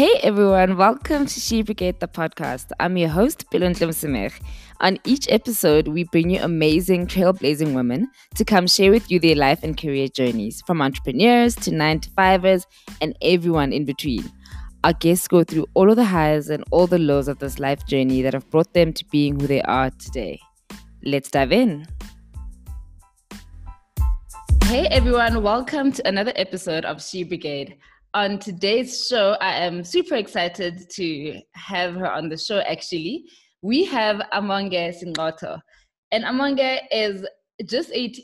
Hey everyone, welcome to She Brigade the podcast. I'm your host, Bilon Tlemsemer. On each episode, we bring you amazing trailblazing women to come share with you their life and career journeys, from entrepreneurs to nine to fivers and everyone in between. Our guests go through all of the highs and all the lows of this life journey that have brought them to being who they are today. Let's dive in. Hey everyone, welcome to another episode of She Brigade. On today's show, I am super excited to have her on the show actually. We have Amange Sinqoto. And Amange is just 18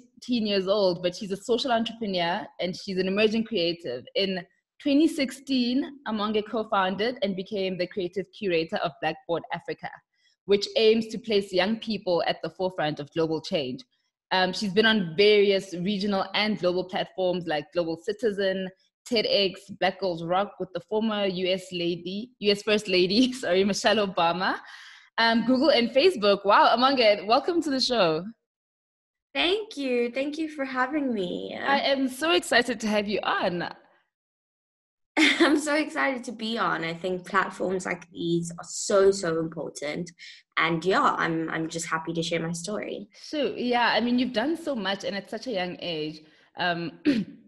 years old, but she's a social entrepreneur and she's an emerging creative. In 2016, Amange co founded and became the creative curator of Blackboard Africa, which aims to place young people at the forefront of global change. Um, she's been on various regional and global platforms like Global Citizen, TEDx, Black Girls Rock with the former US lady, US First Lady, sorry, Michelle Obama, um, Google and Facebook. Wow, Amange, welcome to the show. Thank you. Thank you for having me. I am so excited to have you on. I'm so excited to be on. I think platforms like these are so so important, and yeah, I'm I'm just happy to share my story. So yeah, I mean, you've done so much, and at such a young age. Um,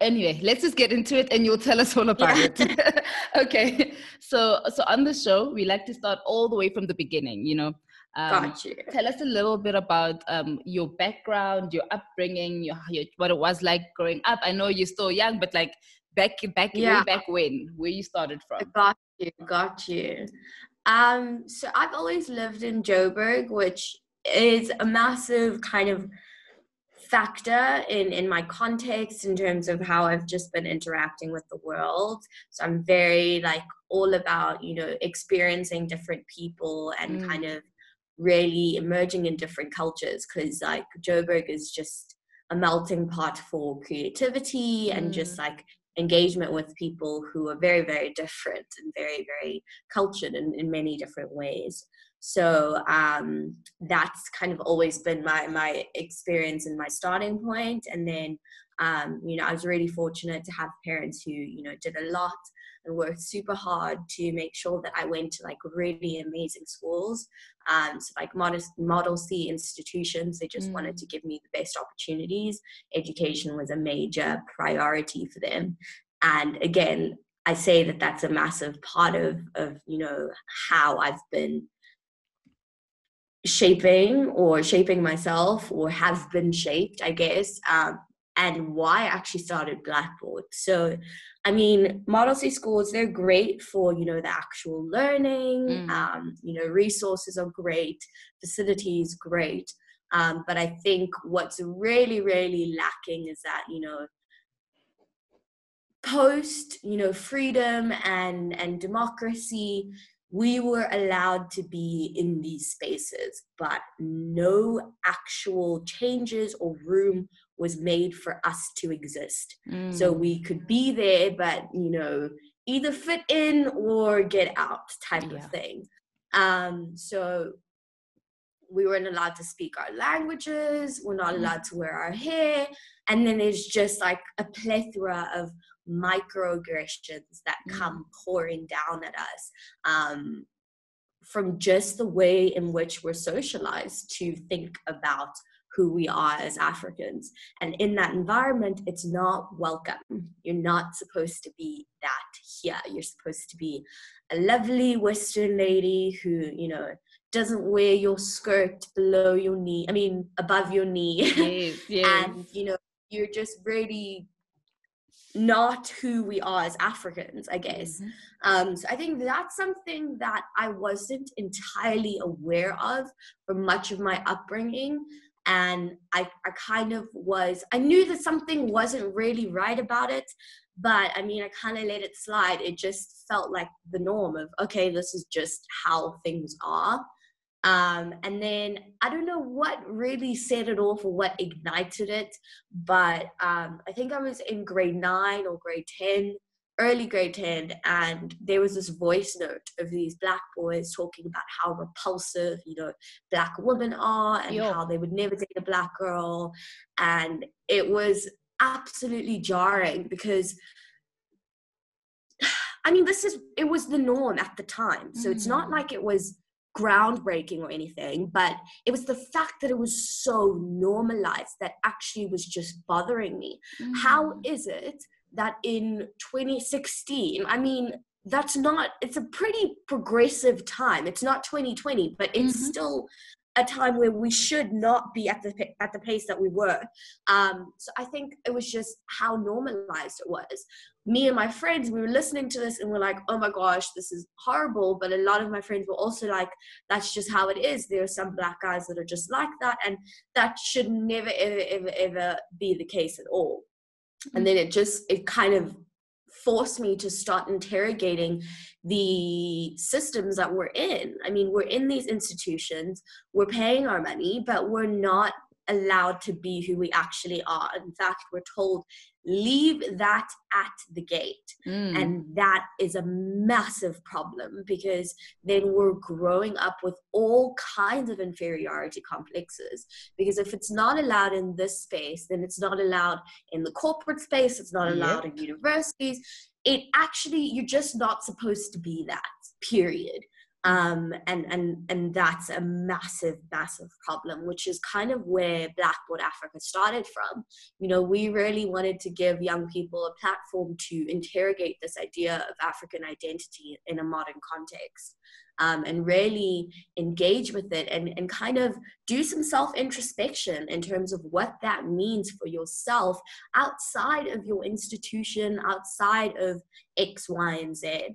anyway, let's just get into it, and you'll tell us all about yeah. it. okay, so so on the show, we like to start all the way from the beginning. You know, um, Got you. Tell us a little bit about um, your background, your upbringing, your, your, what it was like growing up. I know you're still young, but like back back yeah. way back when where you started from got you got you um so i've always lived in joburg which is a massive kind of factor in in my context in terms of how i've just been interacting with the world so i'm very like all about you know experiencing different people and mm. kind of really emerging in different cultures because like joburg is just a melting pot for creativity and just mm. like engagement with people who are very very different and very very cultured in, in many different ways so um, that's kind of always been my my experience and my starting point. and then um, you know i was really fortunate to have parents who you know did a lot and worked super hard to make sure that I went to like really amazing schools. Um, so like modest model C institutions, they just mm. wanted to give me the best opportunities. Education was a major priority for them. And again, I say that that's a massive part of, of you know, how I've been shaping or shaping myself or have been shaped, I guess, um, and why I actually started Blackboard. So I mean, Model C schools, they're great for, you know, the actual learning. Mm. Um, you know, resources are great, facilities great. Um, but I think what's really, really lacking is that, you know, post, you know, freedom and and democracy, we were allowed to be in these spaces, but no actual changes or room was made for us to exist. Mm. So we could be there, but you know, either fit in or get out type yeah. of thing. Um, so we weren't allowed to speak our languages, we're not mm. allowed to wear our hair, and then there's just like a plethora of microaggressions that mm. come pouring down at us. Um, from just the way in which we're socialized to think about who we are as Africans. And in that environment, it's not welcome. You're not supposed to be that here. You're supposed to be a lovely Western lady who, you know, doesn't wear your skirt below your knee, I mean, above your knee. Yes, yes. and, you know, you're just really not who we are as Africans, I guess. Mm-hmm. Um, so I think that's something that I wasn't entirely aware of for much of my upbringing and I, I kind of was i knew that something wasn't really right about it but i mean i kind of let it slide it just felt like the norm of okay this is just how things are um, and then i don't know what really set it off or what ignited it but um, i think i was in grade 9 or grade 10 early grade 10 and there was this voice note of these black boys talking about how repulsive you know black women are and Yo. how they would never date a black girl and it was absolutely jarring because I mean, this is it was the norm at the time. So mm. it's not mm. like it was groundbreaking or anything, but it was the fact that it was so normalized that actually was just bothering me. Mm. How is it that in 2016, I mean, that's not it's a pretty progressive time it's not 2020 but it's mm-hmm. still a time where we should not be at the at the pace that we were. Um, so I think it was just how normalized it was. Me and my friends, we were listening to this and we're like, "Oh my gosh, this is horrible." But a lot of my friends were also like, "That's just how it is. There are some black guys that are just like that, and that should never, ever, ever, ever be the case at all." And then it just it kind of forced me to start interrogating the systems that we're in. I mean, we're in these institutions, we're paying our money, but we're not allowed to be who we actually are. In fact, we're told, leave that at the gate. Mm. And that is a massive problem because then we're growing up with all kinds of inferiority complexes. Because if it's not allowed in this space, then it's not allowed in the corporate space, it's not allowed yep. in universities. It actually, you're just not supposed to be that, period um, and and and that's a massive massive problem which is kind of where blackboard africa started from you know we really wanted to give young people a platform to interrogate this idea of african identity in a modern context um, and really engage with it and, and kind of do some self introspection in terms of what that means for yourself outside of your institution, outside of X, Y, and Z.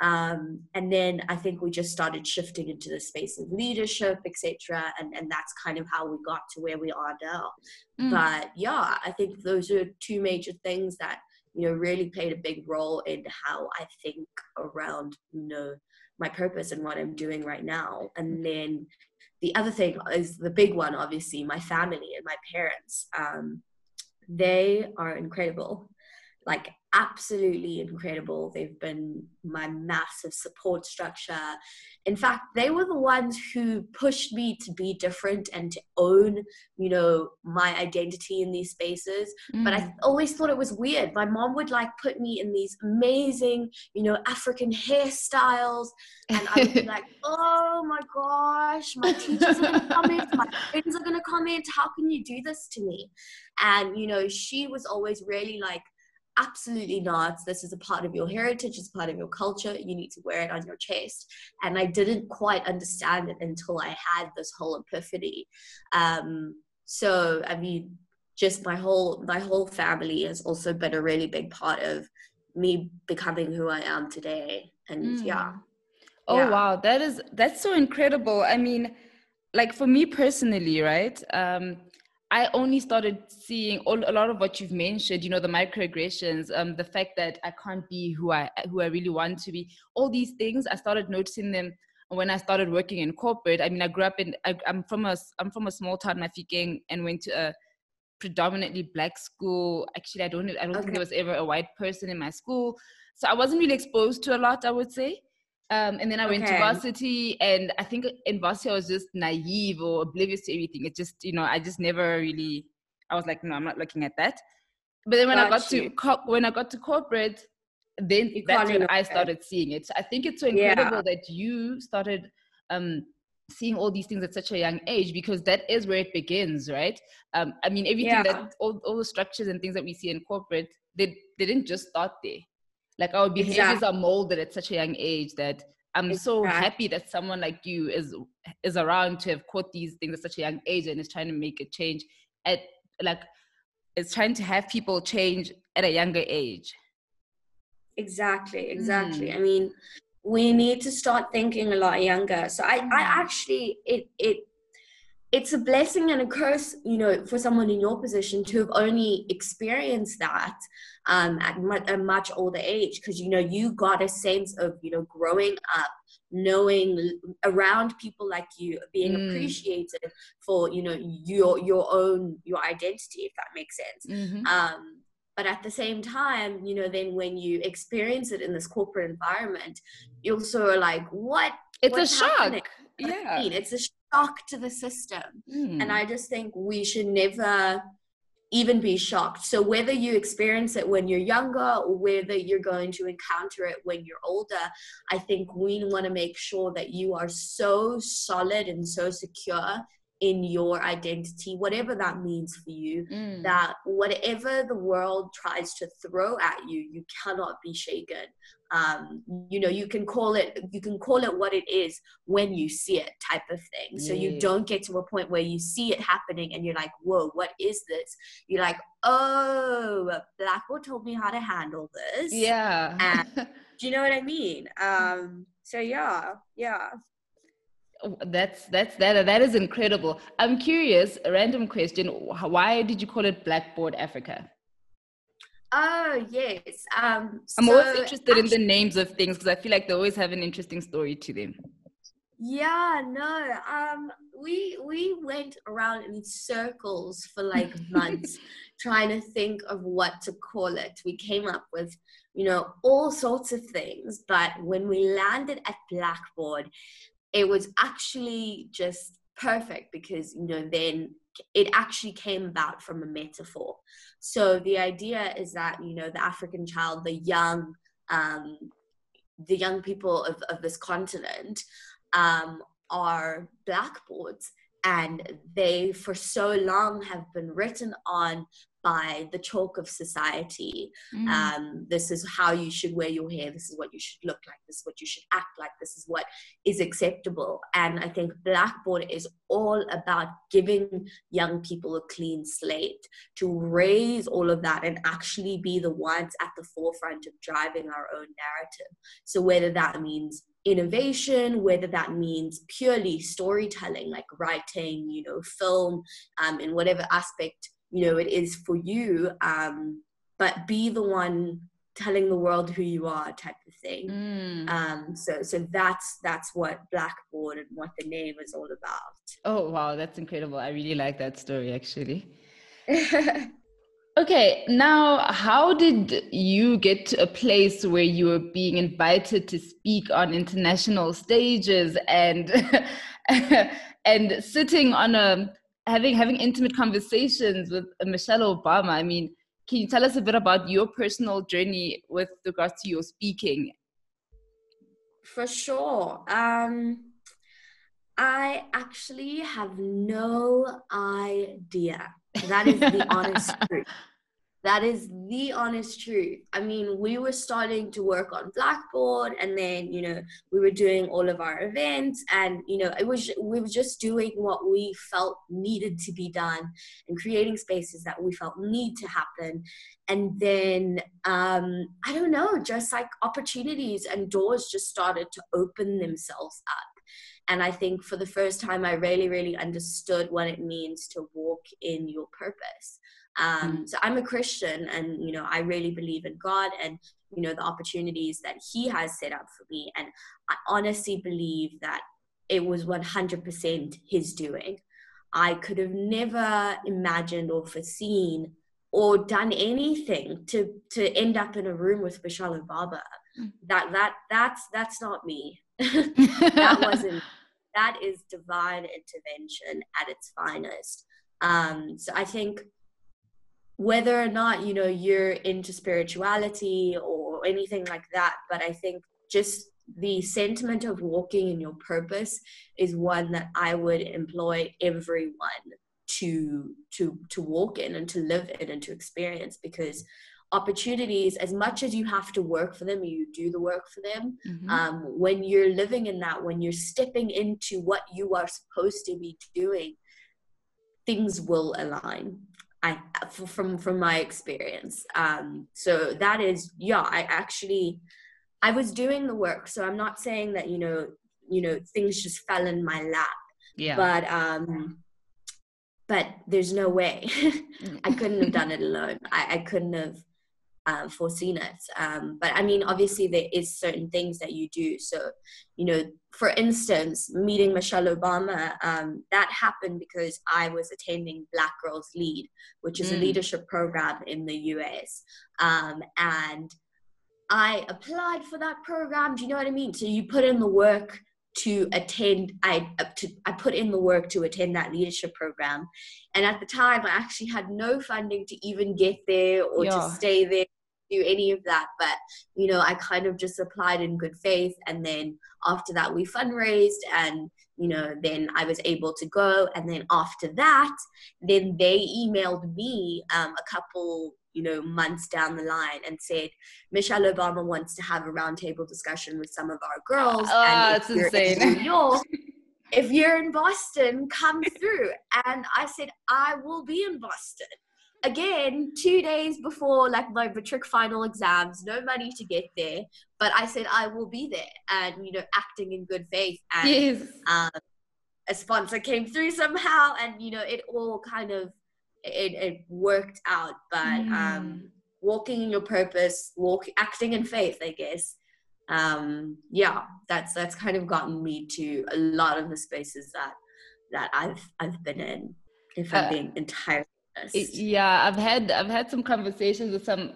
Um, and then I think we just started shifting into the space of leadership, etc. And, and that's kind of how we got to where we are now. Mm. But yeah, I think those are two major things that, you know, really played a big role in how I think around, you know, my purpose and what I'm doing right now. And then the other thing is the big one, obviously, my family and my parents. Um, they are incredible like absolutely incredible. They've been my massive support structure. In fact, they were the ones who pushed me to be different and to own, you know, my identity in these spaces. Mm. But I mm. always thought it was weird. My mom would like put me in these amazing, you know, African hairstyles. And I would be like, oh my gosh, my teachers are gonna comment, my friends are gonna comment. How can you do this to me? And, you know, she was always really like, absolutely not. This is a part of your heritage, it's part of your culture. You need to wear it on your chest. And I didn't quite understand it until I had this whole epiphany. Um, so I mean, just my whole my whole family has also been a really big part of me becoming who I am today. And mm. yeah. Oh yeah. wow, that is that's so incredible. I mean, like for me personally, right? Um, I only started seeing all, a lot of what you've mentioned, you know, the microaggressions, um, the fact that I can't be who I who I really want to be. All these things, I started noticing them when I started working in corporate. I mean, I grew up in I, am from a I'm from a small town, Mafikeng, and went to a predominantly black school. Actually, I don't I don't okay. think there was ever a white person in my school, so I wasn't really exposed to a lot. I would say. Um, and then I went okay. to varsity, and I think in varsity I was just naive or oblivious to everything. It just, you know, I just never really. I was like, no, I'm not looking at that. But then when got I got you. to co- when I got to corporate, then you that's when I started seeing it. So I think it's so incredible yeah. that you started um, seeing all these things at such a young age because that is where it begins, right? Um, I mean, everything yeah. that all, all the structures and things that we see in corporate, they, they didn't just start there like our behaviors exactly. are molded at such a young age that i'm exactly. so happy that someone like you is is around to have caught these things at such a young age and is trying to make a change at like it's trying to have people change at a younger age exactly exactly mm. i mean we need to start thinking a lot younger so i i mm. actually it it it's a blessing and a curse, you know, for someone in your position to have only experienced that um, at a much older age, because you know you got a sense of you know growing up, knowing around people like you, being mm. appreciated for you know your your own your identity, if that makes sense. Mm-hmm. Um, but at the same time, you know, then when you experience it in this corporate environment, you also are like, what? It's a shock. Happening? Yeah, it's a shock to the system. Mm. And I just think we should never even be shocked. So whether you experience it when you're younger or whether you're going to encounter it when you're older, I think we want to make sure that you are so solid and so secure in your identity, whatever that means for you, mm. that whatever the world tries to throw at you, you cannot be shaken. Um, you know, you can call it you can call it what it is when you see it, type of thing. So you don't get to a point where you see it happening and you're like, whoa, what is this? You're like, oh, Blackboard told me how to handle this. Yeah. And, do you know what I mean? Um, so yeah, yeah that's that's that that is incredible i'm curious a random question why did you call it blackboard africa oh yes. Um i'm so always interested actually, in the names of things because i feel like they always have an interesting story to them. Yeah no um we we went around in circles for like months trying to think of what to call it. We came up with you know all sorts of things but when we landed at blackboard it was actually just perfect because you know then it actually came about from a metaphor. So the idea is that you know the african child the young um, the young people of, of this continent um, are blackboards and they for so long have been written on by the chalk of society. Mm. Um, this is how you should wear your hair. This is what you should look like. This is what you should act like. This is what is acceptable. And I think Blackboard is all about giving young people a clean slate to raise all of that and actually be the ones at the forefront of driving our own narrative. So whether that means innovation, whether that means purely storytelling, like writing, you know, film, um, in whatever aspect you know it is for you um but be the one telling the world who you are type of thing. Mm. um so so that's that's what blackboard and what the name is all about. Oh wow that's incredible. I really like that story actually. Okay now how did you get to a place where you were being invited to speak on international stages and and sitting on a having having intimate conversations with Michelle Obama. I mean, can you tell us a bit about your personal journey with regards to your speaking? For sure. Um, I actually have no idea. That is the honest truth. That is the honest truth. I mean, we were starting to work on Blackboard and then, you know, we were doing all of our events and, you know, it was we were just doing what we felt needed to be done and creating spaces that we felt need to happen. And then um I don't know, just like opportunities and doors just started to open themselves up. And I think for the first time, I really, really understood what it means to walk in your purpose. Um, so I'm a Christian, and you know I really believe in God and you know the opportunities that He has set up for me, and I honestly believe that it was 100% His doing. I could have never imagined or foreseen or done anything to to end up in a room with Michelle Obama. Mm. That that that's that's not me. that wasn't that is divine intervention at its finest. Um, so I think whether or not you know you're into spirituality or anything like that but i think just the sentiment of walking in your purpose is one that i would employ everyone to to to walk in and to live in and to experience because opportunities as much as you have to work for them you do the work for them mm-hmm. um, when you're living in that when you're stepping into what you are supposed to be doing things will align I from from my experience. Um, so that is yeah. I actually I was doing the work, so I'm not saying that you know you know things just fell in my lap. Yeah. But um, but there's no way I couldn't have done it alone. I, I couldn't have um, foreseen it. Um, but I mean, obviously, there is certain things that you do. So, you know, for instance, meeting Michelle Obama, um, that happened because I was attending Black Girls Lead, which is mm. a leadership program in the US. Um, and I applied for that program. Do you know what I mean? So you put in the work to attend I uh, to, I put in the work to attend that leadership program and at the time I actually had no funding to even get there or yeah. to stay there do any of that but you know I kind of just applied in good faith and then after that we fundraised and you know then I was able to go and then after that then they emailed me um, a couple you know, months down the line and said, Michelle Obama wants to have a roundtable discussion with some of our girls. Oh, and that's insane. In New York, if you're in Boston, come through. And I said, I will be in Boston. Again, two days before like my matric final exams, no money to get there. But I said I will be there and you know, acting in good faith. And yes. um, a sponsor came through somehow and you know, it all kind of it, it worked out but mm. um walking in your purpose walk acting in faith i guess um yeah that's that's kind of gotten me to a lot of the spaces that that i've i've been in if i'm uh, being entirely honest yeah i've had i've had some conversations with some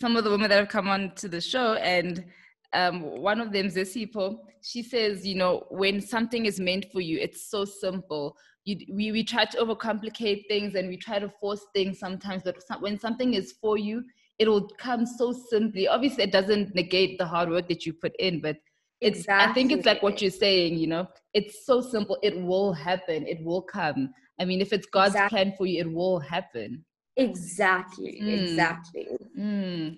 some of the women that have come on to the show and um, one of them, Zesipo, she says, you know, when something is meant for you, it's so simple. You, we, we try to overcomplicate things and we try to force things sometimes but when something is for you it will come so simply. Obviously it doesn't negate the hard work that you put in but it's exactly. i think it's like what you're saying you know? It's so simple. It will happen. It will come i mean if it's god's exactly. plan for you it will happen exactly mm. exactly mm.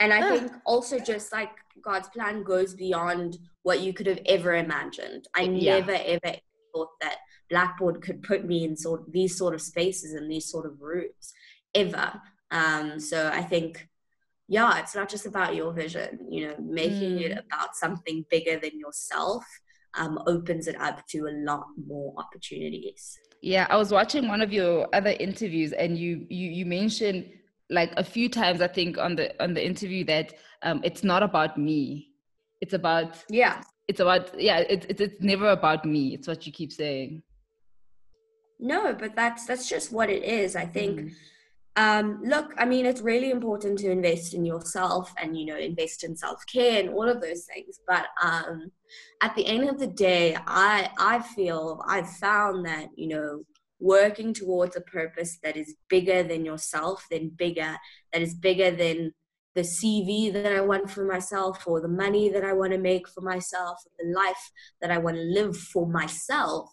and i think also just like god's plan goes beyond what you could have ever imagined i yeah. never ever thought that Blackboard could put me in sort of these sort of spaces and these sort of rooms ever. Um, so I think, yeah, it's not just about your vision. You know, making mm. it about something bigger than yourself um, opens it up to a lot more opportunities. Yeah, I was watching one of your other interviews, and you you you mentioned like a few times I think on the on the interview that um, it's not about me. It's about yeah. It's about yeah. It's it's, it's never about me. It's what you keep saying. No, but that's that's just what it is. I think. Mm. Um, look, I mean, it's really important to invest in yourself and you know invest in self care and all of those things. But um, at the end of the day, I I feel I've found that you know working towards a purpose that is bigger than yourself, then bigger that is bigger than the CV that I want for myself, or the money that I want to make for myself, or the life that I want to live for myself.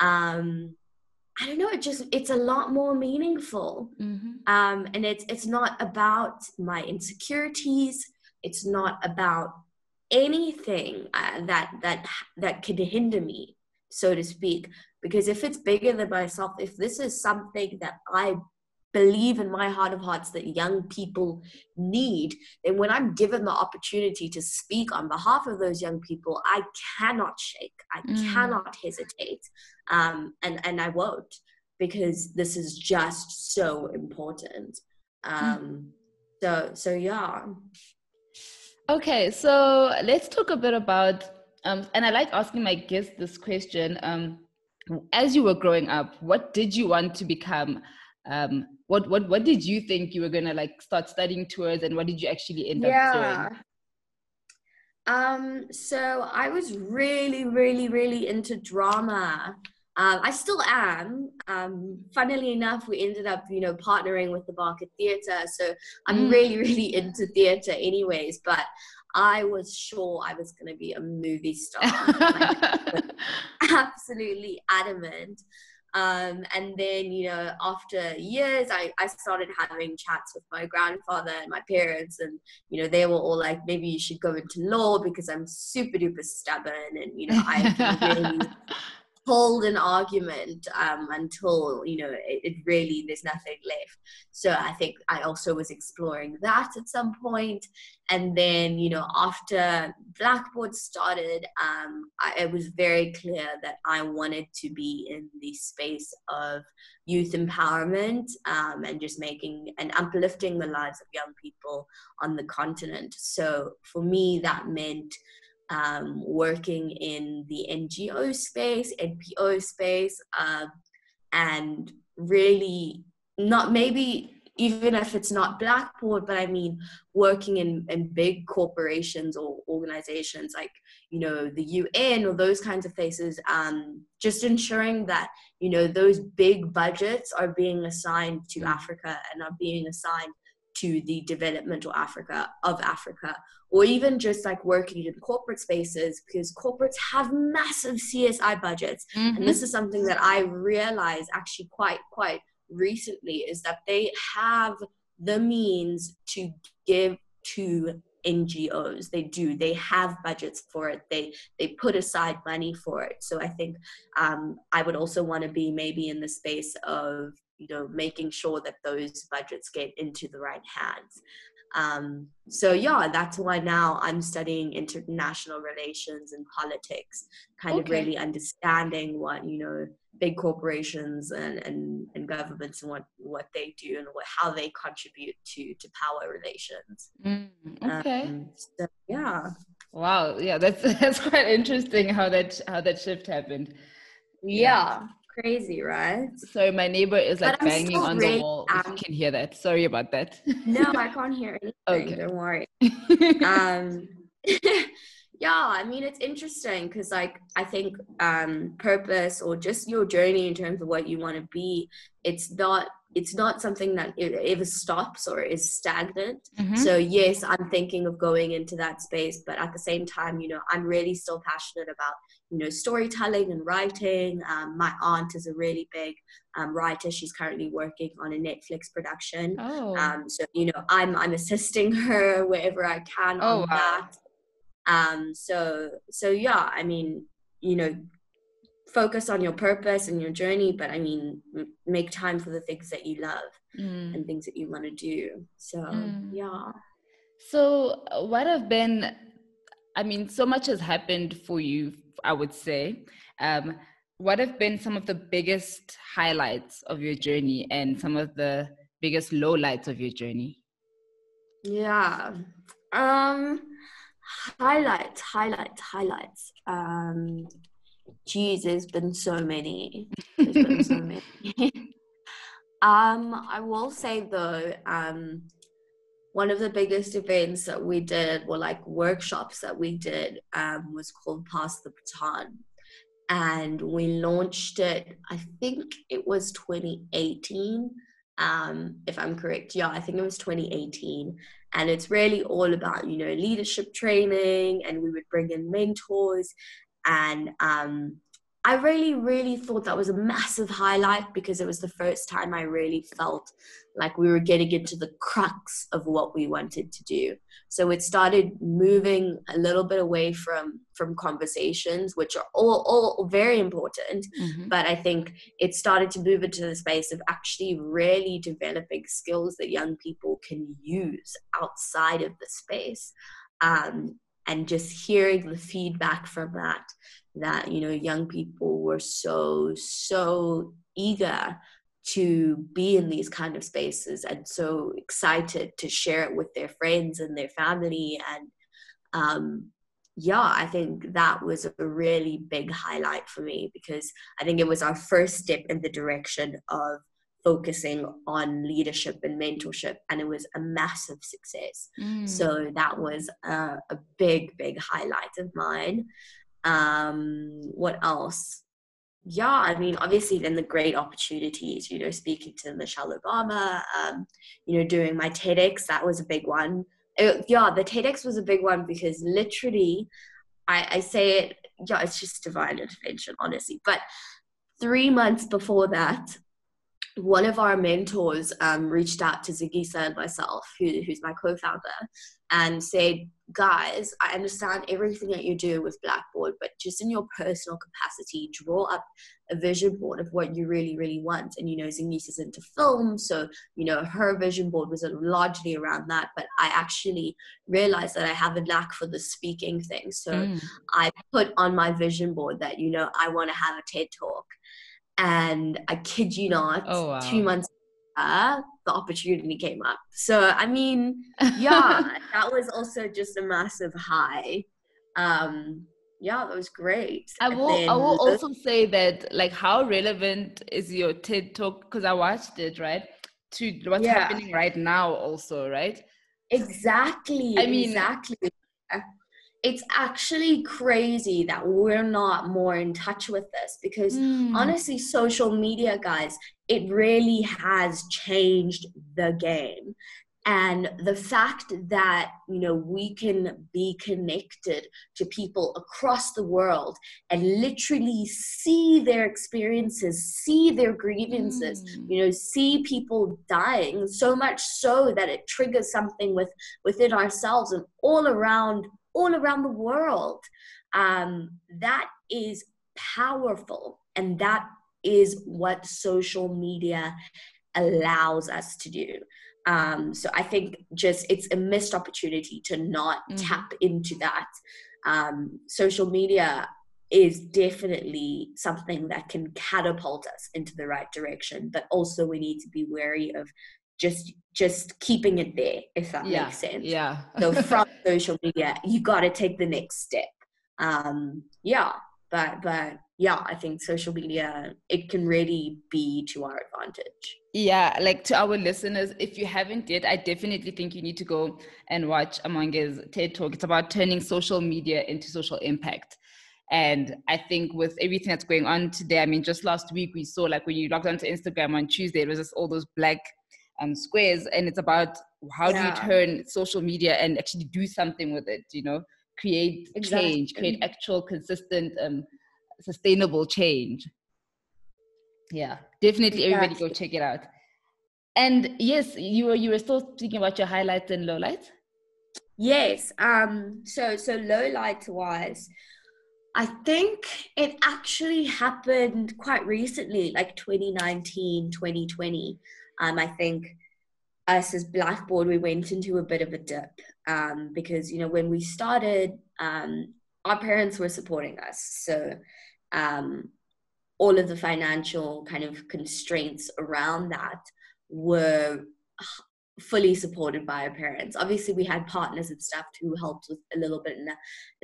Um, I don't know. It just it's a lot more meaningful, mm-hmm. um, and it's it's not about my insecurities. It's not about anything uh, that that that could hinder me, so to speak. Because if it's bigger than myself, if this is something that I believe in my heart of hearts that young people need, then when I'm given the opportunity to speak on behalf of those young people, I cannot shake. I mm. cannot hesitate. Um, and, and I won't because this is just so important. Mm. Um, mm. So, so yeah. Okay, so let's talk a bit about, um, and I like asking my guests this question. Um, as you were growing up, what did you want to become? Um, what what what did you think you were gonna like start studying towards, and what did you actually end yeah. up doing? Um, so I was really, really, really into drama. Um, I still am. Um, funnily enough, we ended up, you know, partnering with the Barker Theatre. So I'm mm. really, really into theatre, anyways. But I was sure I was going to be a movie star. like, absolutely adamant. Um, and then, you know, after years, I, I started having chats with my grandfather and my parents, and, you know, they were all like, maybe you should go into law because I'm super duper stubborn and, you know, I can really hold an argument um, until you know it, it, really there's nothing left. So i think i also was exploring that at some point. And then you know after blackboard started um, I, it was very clear that i wanted to be in the space of youth empowerment um, and just making and uplifting the lives of young people on the continent. So for me that meant um, working in the NGO space, NPO space, uh, and really not maybe even if it's not Blackboard, but I mean working in, in big corporations or organizations like, you know, the UN or those kinds of places, um, just ensuring that, you know, those big budgets are being assigned to mm. Africa and are being assigned to the developmental Africa of Africa, or even just like working in corporate spaces because corporates have massive CSI budgets. Mm-hmm. And this is something that I realized actually quite, quite recently is that they have the means to give to NGOs. They do. They have budgets for it. They they put aside money for it. So I think um, I would also want to be maybe in the space of you know making sure that those budgets get into the right hands. Um, so yeah, that's why now I'm studying international relations and politics, kind okay. of really understanding what you know big corporations and, and, and governments and what, what they do and what, how they contribute to to power relations. Mm, okay. Um, so, yeah. Wow. Yeah, that's that's quite interesting how that how that shift happened. Yeah. yeah. Crazy, right? So my neighbor is like banging on really, the wall. Um, you can hear that. Sorry about that. no, I can't hear anything. Okay. Don't worry. um yeah i mean it's interesting because like i think um purpose or just your journey in terms of what you want to be it's not it's not something that ever stops or is stagnant mm-hmm. so yes i'm thinking of going into that space but at the same time you know i'm really still passionate about you know storytelling and writing um, my aunt is a really big um, writer she's currently working on a netflix production oh. um, so you know i'm i'm assisting her wherever i can oh, on wow. that um so so yeah i mean you know focus on your purpose and your journey but i mean m- make time for the things that you love mm. and things that you want to do so mm. yeah so uh, what have been i mean so much has happened for you i would say um what have been some of the biggest highlights of your journey and some of the biggest lowlights of your journey yeah um highlights, highlights, highlights. Um, geez, there's been so many. There's been so many. um, I will say though, um, one of the biggest events that we did, were like workshops that we did, um, was called Pass the Baton. And we launched it, I think it was 2018, um, if I'm correct. Yeah, I think it was 2018 and it's really all about you know leadership training and we would bring in mentors and um, i really really thought that was a massive highlight because it was the first time i really felt like we were getting into the crux of what we wanted to do so it started moving a little bit away from from conversations which are all all very important mm-hmm. but i think it started to move into the space of actually really developing skills that young people can use outside of the space um, and just hearing the feedback from that that you know young people were so so eager to be in these kind of spaces and so excited to share it with their friends and their family. And um, yeah i think that was a really big highlight for me because i think it was our first step in the direction of focusing on leadership and mentorship and it was a massive success. Mm. so that was a, a, big big highlight of mine. Um what else? Yeah i mean obviously then the great opportunities you know speaking to michelle obama um you know doing my tedx that was a big one. It, yeah the tedx was a big one because literally i i say it yeah it's just divine intervention honestly. But three months before that one of our mentors um, reached out to Zigisa and myself, who, who's my co-founder, and said, "Guys, I understand everything that you do with Blackboard, but just in your personal capacity, draw up a vision board of what you really, really want." And you know, Zigisa's into film, so you know her vision board was largely around that. But I actually realized that I have a knack for the speaking thing, so mm. I put on my vision board that you know I want to have a TED talk and I kid you not, oh, wow. two months later, the opportunity came up. So I mean, yeah, that was also just a massive high. Um, yeah, that was great. I will. Then, I will also say that, like, how relevant is your TED talk? Because I watched it, right? to what's yeah. happening right now also right exactly i mean exactly it's actually crazy that we're not more in touch with this because mm. honestly social media guys it really has changed the game and the fact that you know we can be connected to people across the world and literally see their experiences see their grievances mm. you know see people dying so much so that it triggers something with within ourselves and all around all around the world um, that is powerful and that is what social media allows us to do um, so I think just it's a missed opportunity to not mm-hmm. tap into that. Um, social media is definitely something that can catapult us into the right direction, but also we need to be wary of just just keeping it there, if that yeah. makes sense. Yeah. so from social media, you got to take the next step. Um, yeah, but but yeah, I think social media it can really be to our advantage. Yeah, like to our listeners, if you haven't yet, I definitely think you need to go and watch Amange's TED Talk. It's about turning social media into social impact. And I think with everything that's going on today, I mean, just last week we saw like when you logged onto Instagram on Tuesday, it was just all those black um, squares, and it's about how yeah. do you turn social media and actually do something with it, you know, create exactly. change, create actual consistent um, sustainable change. Yeah, definitely everybody go check it out. And yes, you were you were still speaking about your highlights and lowlights. Yes. Um. So so lowlight wise, I think it actually happened quite recently, like 2019, 2020. Um. I think us as Blackboard, we went into a bit of a dip. Um. Because you know when we started, um, our parents were supporting us, so um, all of the financial kind of constraints around that were fully supported by our parents. Obviously, we had partners and stuff who helped with a little bit in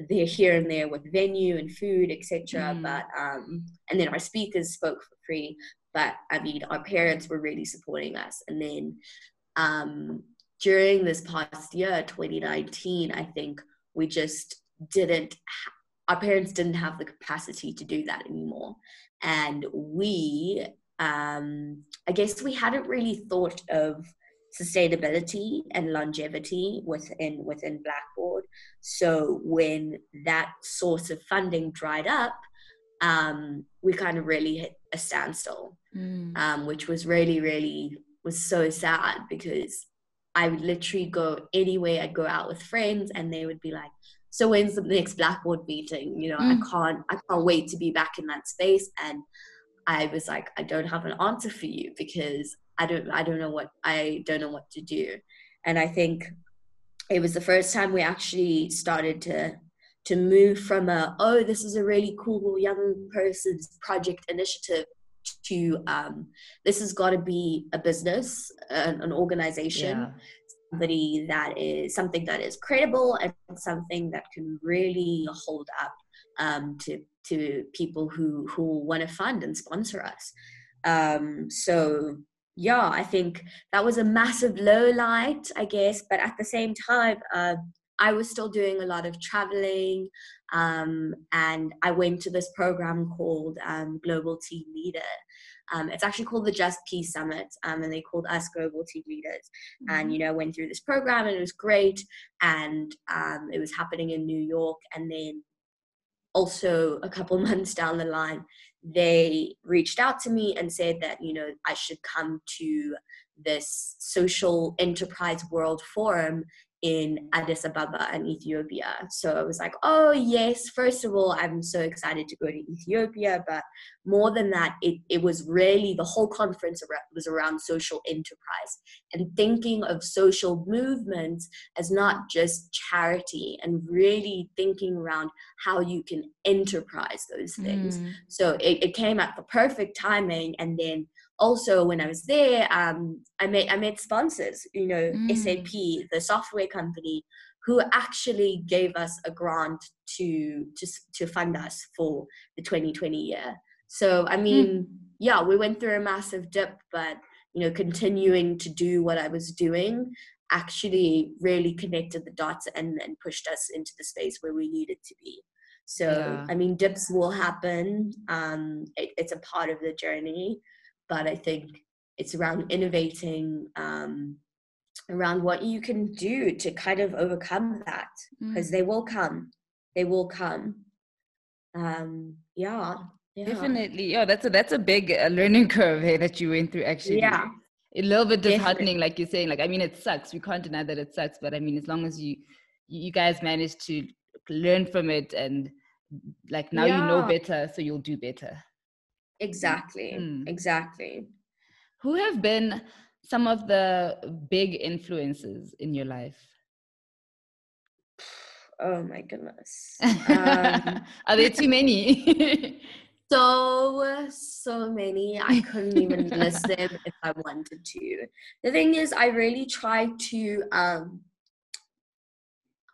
there here and there with venue and food, etc. Mm. But um, and then our speakers spoke for free. But I mean, our parents were really supporting us. And then um, during this past year, 2019, I think we just didn't our parents didn't have the capacity to do that anymore. And we, um, I guess we hadn't really thought of sustainability and longevity within within Blackboard. So when that source of funding dried up, um, we kind of really hit a standstill, mm. um, which was really, really was so sad because I would literally go anywhere. I'd go out with friends, and they would be like, so when's the next blackboard meeting you know mm. i can't i can't wait to be back in that space and i was like i don't have an answer for you because i don't i don't know what i don't know what to do and i think it was the first time we actually started to to move from a oh this is a really cool young person's project initiative to um, this has got to be a business an, an organization yeah somebody that is something that is credible and something that can really hold up um, to to people who who want to fund and sponsor us. Um, so yeah, I think that was a massive low light, I guess. But at the same time, uh, I was still doing a lot of traveling, um, and I went to this program called um, Global Team Leader, um, it's actually called the Just Peace Summit, um, and they called us global team leaders. Mm-hmm. And you know, went through this program, and it was great. And um, it was happening in New York, and then also a couple months down the line, they reached out to me and said that you know I should come to this social enterprise world forum in Addis Ababa and Ethiopia. So I was like, oh, yes, first of all, I'm so excited to go to Ethiopia. But more than that, it, it was really the whole conference was around social enterprise and thinking of social movements as not just charity and really thinking around how you can enterprise those things. Mm. So it, it came at the perfect timing. And then also when I was there, um, I met I met sponsors, you know, mm. SAP, the software company, who actually gave us a grant to to to fund us for the 2020 year. So I mm. mean, mm. yeah, we went through a massive dip, but you know continuing to do what i was doing actually really connected the dots and pushed us into the space where we needed to be so yeah. i mean dips will happen um, it, it's a part of the journey but i think it's around innovating um, around what you can do to kind of overcome that because mm. they will come they will come um yeah, yeah. definitely yeah that's a that's a big uh, learning curve hey, that you went through actually yeah a little bit disheartening definitely. like you're saying like i mean it sucks we can't deny that it sucks but i mean as long as you you guys manage to learn from it and like now yeah. you know better so you'll do better exactly mm. exactly who have been some of the big influences in your life? Oh my goodness. Um, Are there too many? so so many i couldn't even list them if i wanted to the thing is i really try to um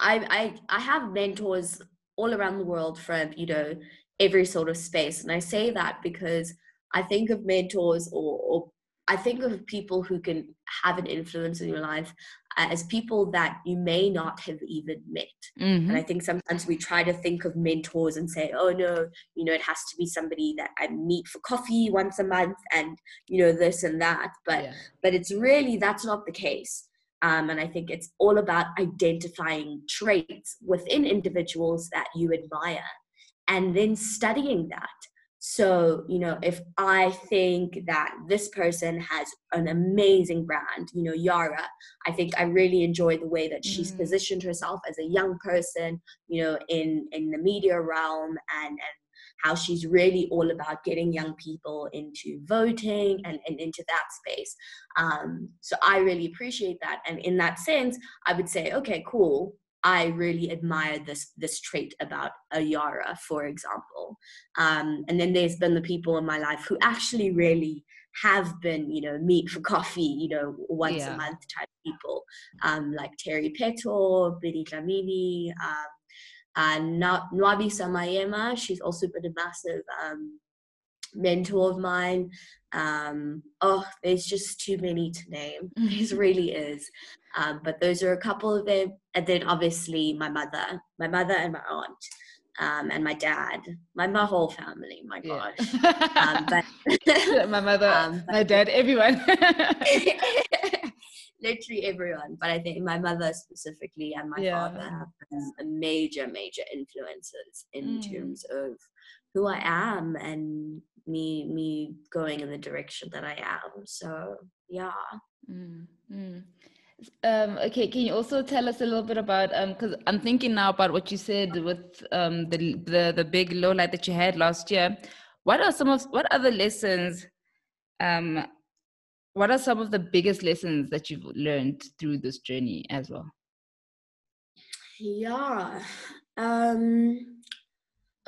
i i i have mentors all around the world from you know every sort of space and i say that because i think of mentors or, or I think of people who can have an influence in your life as people that you may not have even met. Mm-hmm. And I think sometimes we try to think of mentors and say, oh no, you know, it has to be somebody that I meet for coffee once a month and, you know, this and that. But yeah. but it's really that's not the case. Um, and I think it's all about identifying traits within individuals that you admire and then studying that so, you know, if I think that this person has an amazing brand, you know, Yara, I think I really enjoy the way that she's mm. positioned herself as a young person, you know, in in the media realm and and how she's really all about getting young people into voting and, and into that space. Um, so I really appreciate that. And in that sense, I would say, okay, cool. I really admire this this trait about Ayara, for example. Um, and then there's been the people in my life who actually really have been, you know, meet for coffee, you know, once yeah. a month type people, um, like Terry Peto, Billy Dlamini, um, and Nwabisa Maema. She's also been a massive um, mentor of mine. Um, oh, there's just too many to name. There really is. Um, but those are a couple of them. And then obviously my mother, my mother and my aunt, um, and my dad, my, my whole family. My gosh, yeah. um, but my mother, um, my dad, everyone. literally everyone. But I think my mother specifically and my yeah. father have been major, major influences in mm. terms of who I am and me me going in the direction that I am. So yeah. Mm, mm. Um, okay, can you also tell us a little bit about because um, I'm thinking now about what you said with um, the the the big low light that you had last year. What are some of what other lessons? Um, what are some of the biggest lessons that you've learned through this journey as well? Yeah. Um,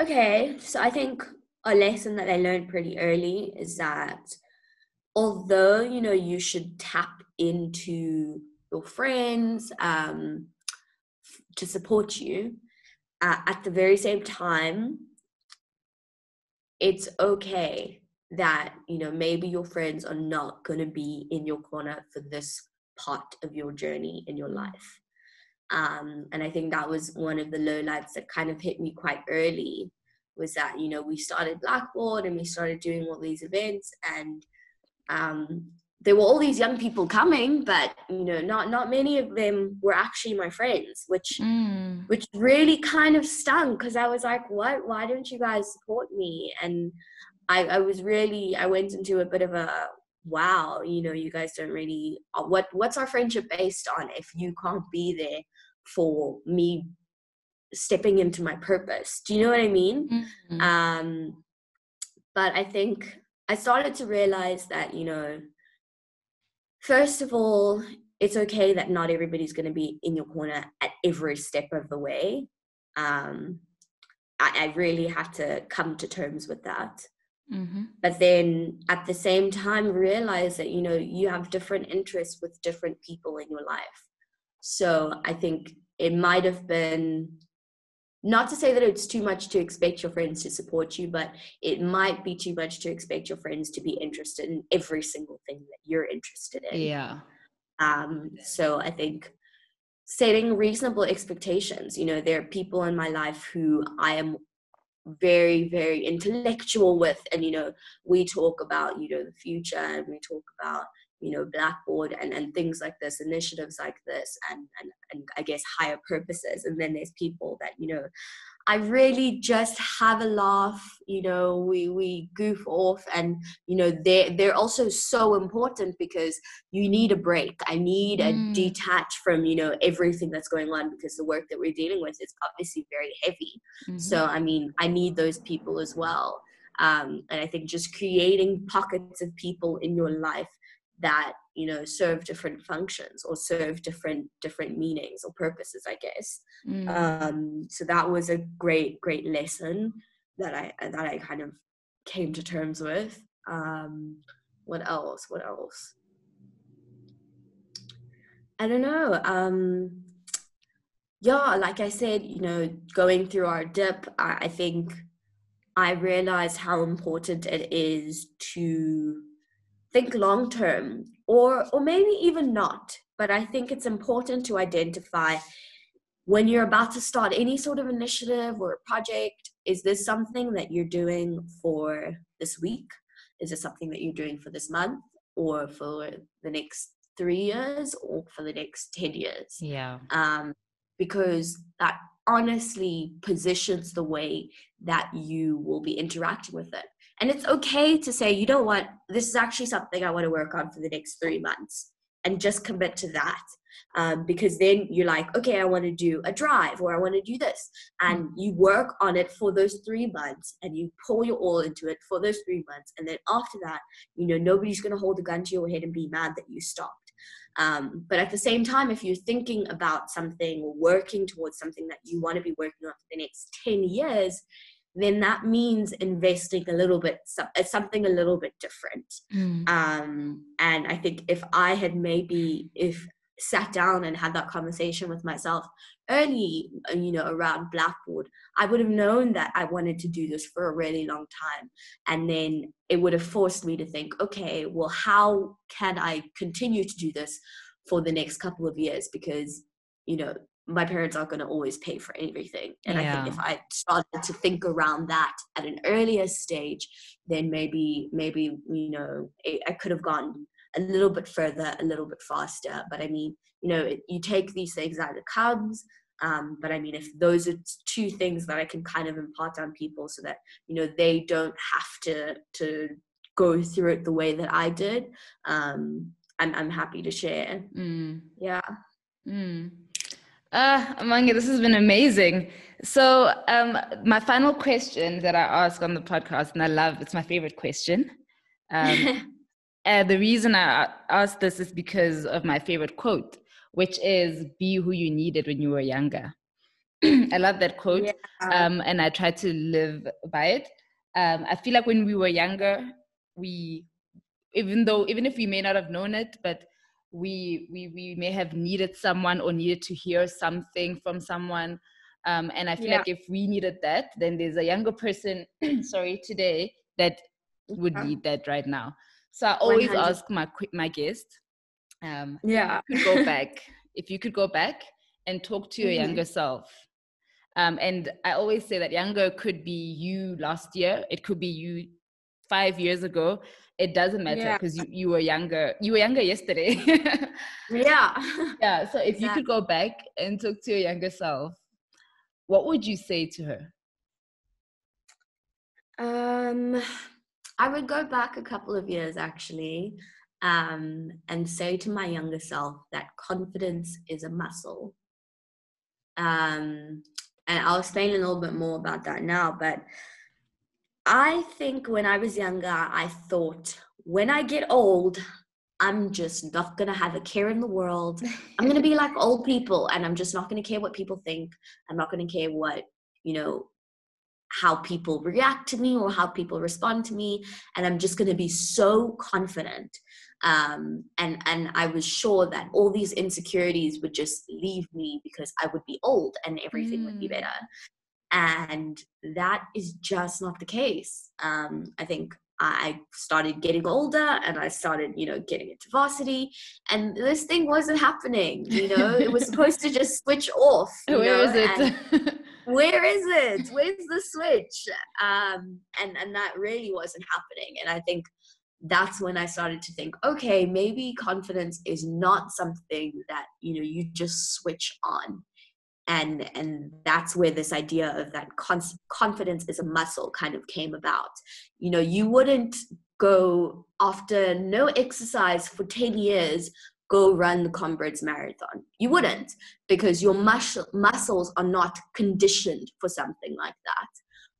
okay, so I think a lesson that I learned pretty early is that although you know you should tap into your friends um, to support you, uh, at the very same time, it's okay that you know maybe your friends are not going to be in your corner for this part of your journey in your life. Um, and i think that was one of the lowlights that kind of hit me quite early was that you know we started blackboard and we started doing all these events and um, there were all these young people coming but you know not not many of them were actually my friends which mm. which really kind of stung because i was like what why don't you guys support me and I, I was really i went into a bit of a wow you know you guys don't really uh, what what's our friendship based on if you can't be there for me stepping into my purpose. Do you know what I mean? Mm-hmm. Um, but I think I started to realize that, you know, first of all, it's okay that not everybody's going to be in your corner at every step of the way. Um, I, I really had to come to terms with that. Mm-hmm. But then at the same time, realize that, you know, you have different interests with different people in your life. So I think it might have been not to say that it's too much to expect your friends to support you, but it might be too much to expect your friends to be interested in every single thing that you're interested in. Yeah. Um, so I think setting reasonable expectations. You know, there are people in my life who I am very, very intellectual with, and you know, we talk about you know the future, and we talk about you know blackboard and, and things like this initiatives like this and, and and i guess higher purposes and then there's people that you know i really just have a laugh you know we we goof off and you know they're they're also so important because you need a break i need a mm. detach from you know everything that's going on because the work that we're dealing with is obviously very heavy mm-hmm. so i mean i need those people as well um, and I think just creating pockets of people in your life that you know serve different functions or serve different different meanings or purposes i guess. Mm. um so that was a great great lesson that i that i kind of came to terms with. Um what else? What else? I don't know. Um yeah like i said you know going through our dip i, I think i realized how important it is to think long term or or maybe even not but i think it's important to identify when you're about to start any sort of initiative or project is this something that you're doing for this week? Is this something that you're doing for this month or for the next three years or for the next 10 years? Yeah. Um because that honestly positions the way that you will be interacting with it and it's okay to say, you know what, this is actually something I want to work on for the next three months and just commit to that. Um, because then you're like, okay, I want to do a drive or I want to do this. And you work on it for those three months and you pour your all into it for those three months. And then after that, you know, nobody's going to hold a gun to your head and be mad that you stopped. Um, but at the same time, if you're thinking about something or working towards something that you want to be working on for the next 10 years, then that means investing a little bit uh, something a little bit different. Mm. um, and i think if i had maybe if sat down and had that conversation with myself early uh, you know around blackboard i would have known that i wanted to do this for a really long time. And then it would have forced me to think okay well how can i continue to do this for the next couple of years? Because you know my parents aren't going to always pay for everything. And yeah. I think if I started to think around that at an earlier stage, then maybe, maybe, you know, I could have gone a little bit further, a little bit faster. But I mean, you know, you take these things as it comes. Um, but I mean, if those are two things that I can kind of impart on people so that, you know, they don't have to, to go through it the way that I did, um, I'm, I'm happy to share. Mm. Yeah. Mm. Uh, Amange, this has been amazing. So, um, my final question that I ask on the podcast, and I love it's my favorite question. Um, and the reason I asked this is because of my favorite quote, which is "Be who you needed when you were younger." I love that quote, yeah. um, and I try to live by it. Um, I feel like when we were younger, we, even though even if we may not have known it, but we we we may have needed someone or needed to hear something from someone um, and i feel yeah. like if we needed that then there's a younger person sorry today that would need that right now so i always 100. ask my my guest um, yeah go back if you could go back and talk to your mm-hmm. younger self um, and i always say that younger could be you last year it could be you five years ago it doesn't matter because yeah. you, you were younger you were younger yesterday yeah yeah so if exactly. you could go back and talk to your younger self what would you say to her um i would go back a couple of years actually um and say to my younger self that confidence is a muscle um and i'll explain a little bit more about that now but I think when I was younger, I thought, when I get old, I'm just not going to have a care in the world. I'm going to be like old people and I'm just not going to care what people think. I'm not going to care what, you know, how people react to me or how people respond to me. And I'm just going to be so confident. Um, and, and I was sure that all these insecurities would just leave me because I would be old and everything mm. would be mm. better. And that is just not the case. Um, I think I started getting older and I started, you know, getting into varsity and this thing wasn't happening. You know, it was supposed to just switch off. Where know? is it? where is it? Where's the switch? Um, and, and that really wasn't happening. And I think that's when I started to think, okay, maybe confidence is not something that, you know, you just switch on and and that's where this idea of that confidence is a muscle kind of came about. You know you wouldn't go after no exercise for 10 years go run the Comrades marathon. You wouldn't because your mus- muscles are not conditioned for something like that.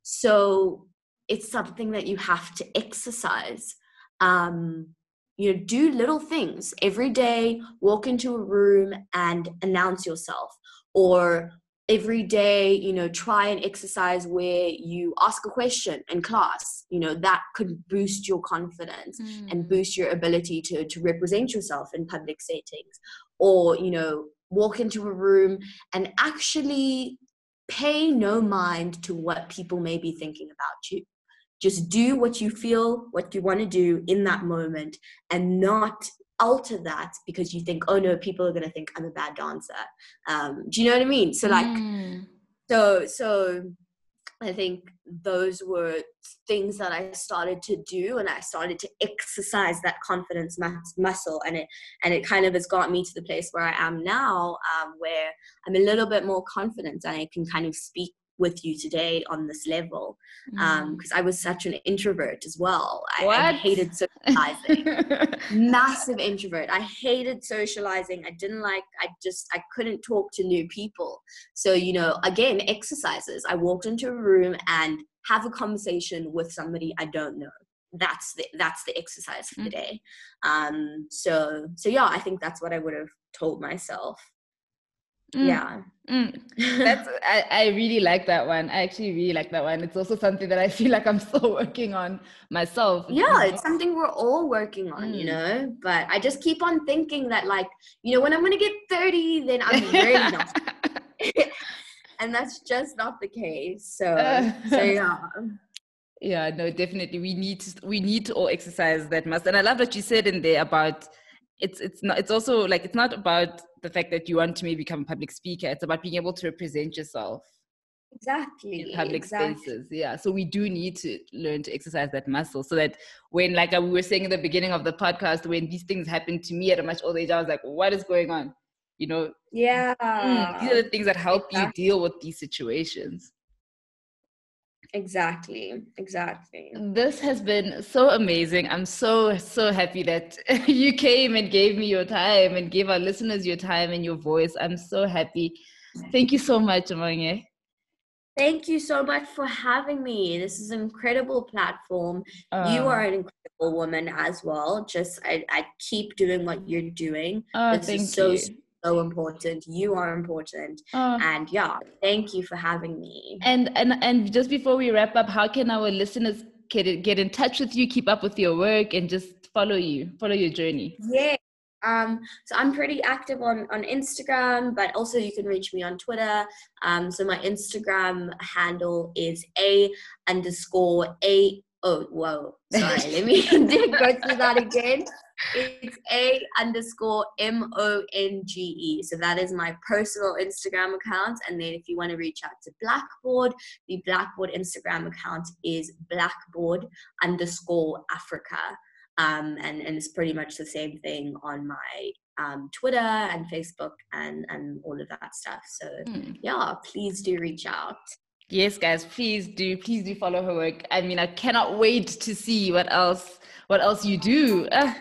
So it's something that you have to exercise. Um, you know do little things. Every day walk into a room and announce yourself or every day you know try an exercise where you ask a question in class you know that could boost your confidence mm. and boost your ability to to represent yourself in public settings or you know walk into a room and actually pay no mind to what people may be thinking about you just do what you feel what you want to do in that moment and not alter that because you think, oh no, people are gonna think I'm a bad dancer. Um, do you know what I mean? So like, mm. so so I think those were things that I started to do, and I started to exercise that confidence muscle, and it and it kind of has got me to the place where I am now, um, where I'm a little bit more confident, and I can kind of speak with you today on this level because um, mm. I was such an introvert as well. I, I hated socializing. Massive introvert. I hated socializing. I didn't like. I just I couldn't talk to new people. So you know, again, exercises. I walked into a room and have a conversation with somebody I don't know. That's the that's the exercise for mm. the day. Um, so so yeah, I think that's what I would have told myself. Mm. Yeah. Mm. That's I, I really like that one. I actually really like that one. It's also something that I feel like I'm still working on myself. Yeah, it's something we're all working on, mm. you know. But I just keep on thinking that like, you know, when I'm gonna get 30, then I'm not. and that's just not the case. So so yeah. Yeah, no, definitely. We need to we need to all exercise that must. And I love what you said in there about it's it's not it's also like it's not about the fact that you want to maybe become a public speaker. It's about being able to represent yourself exactly in public exactly. spaces. Yeah so we do need to learn to exercise that muscle so that when like we were saying in the beginning of the podcast when these things happened to me at a much older age i was like what is going on? You know? Yeah. Mm, these are the things that help exactly. you deal with these situations Exactly, exactly. This has been so amazing. I'm so, so happy that you came and gave me your time and gave our listeners your time and your voice. I'm so happy. Thank you so much, Amange. Thank you so much for having me. This is an incredible platform. Uh, you are an incredible woman as well. Just I, I keep doing what you're doing. Oh, this thank is so you so important you are important oh. and yeah thank you for having me and and and just before we wrap up how can our listeners get get in touch with you keep up with your work and just follow you follow your journey yeah um, so I'm pretty active on, on Instagram, but also you can reach me on Twitter. Um, so my Instagram handle is a underscore a. Oh, whoa! Sorry, let me go through that again it's a underscore m o n g e. So that is my personal Instagram account. And then if you want to reach out to Blackboard, the Blackboard Instagram account is Blackboard underscore Africa. Um, and, and it's pretty much the same thing on my um, Twitter and Facebook and, and all of that stuff. So mm. yeah, please do reach out. Yes, guys, please do. Please do follow her work. I mean, I cannot wait to see what else what else you do. Uh.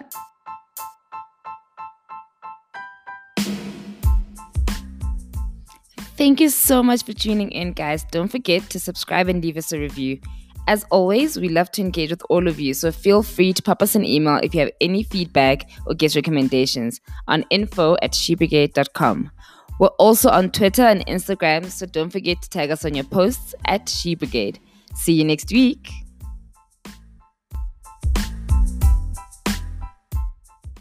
Thank you so much for tuning in, guys. Don't forget to subscribe and leave us a review. As always, we love to engage with all of you, so feel free to pop us an email if you have any feedback or guest recommendations on info at shebrigade.com. We're also on Twitter and Instagram, so don't forget to tag us on your posts at She Brigade. See you next week.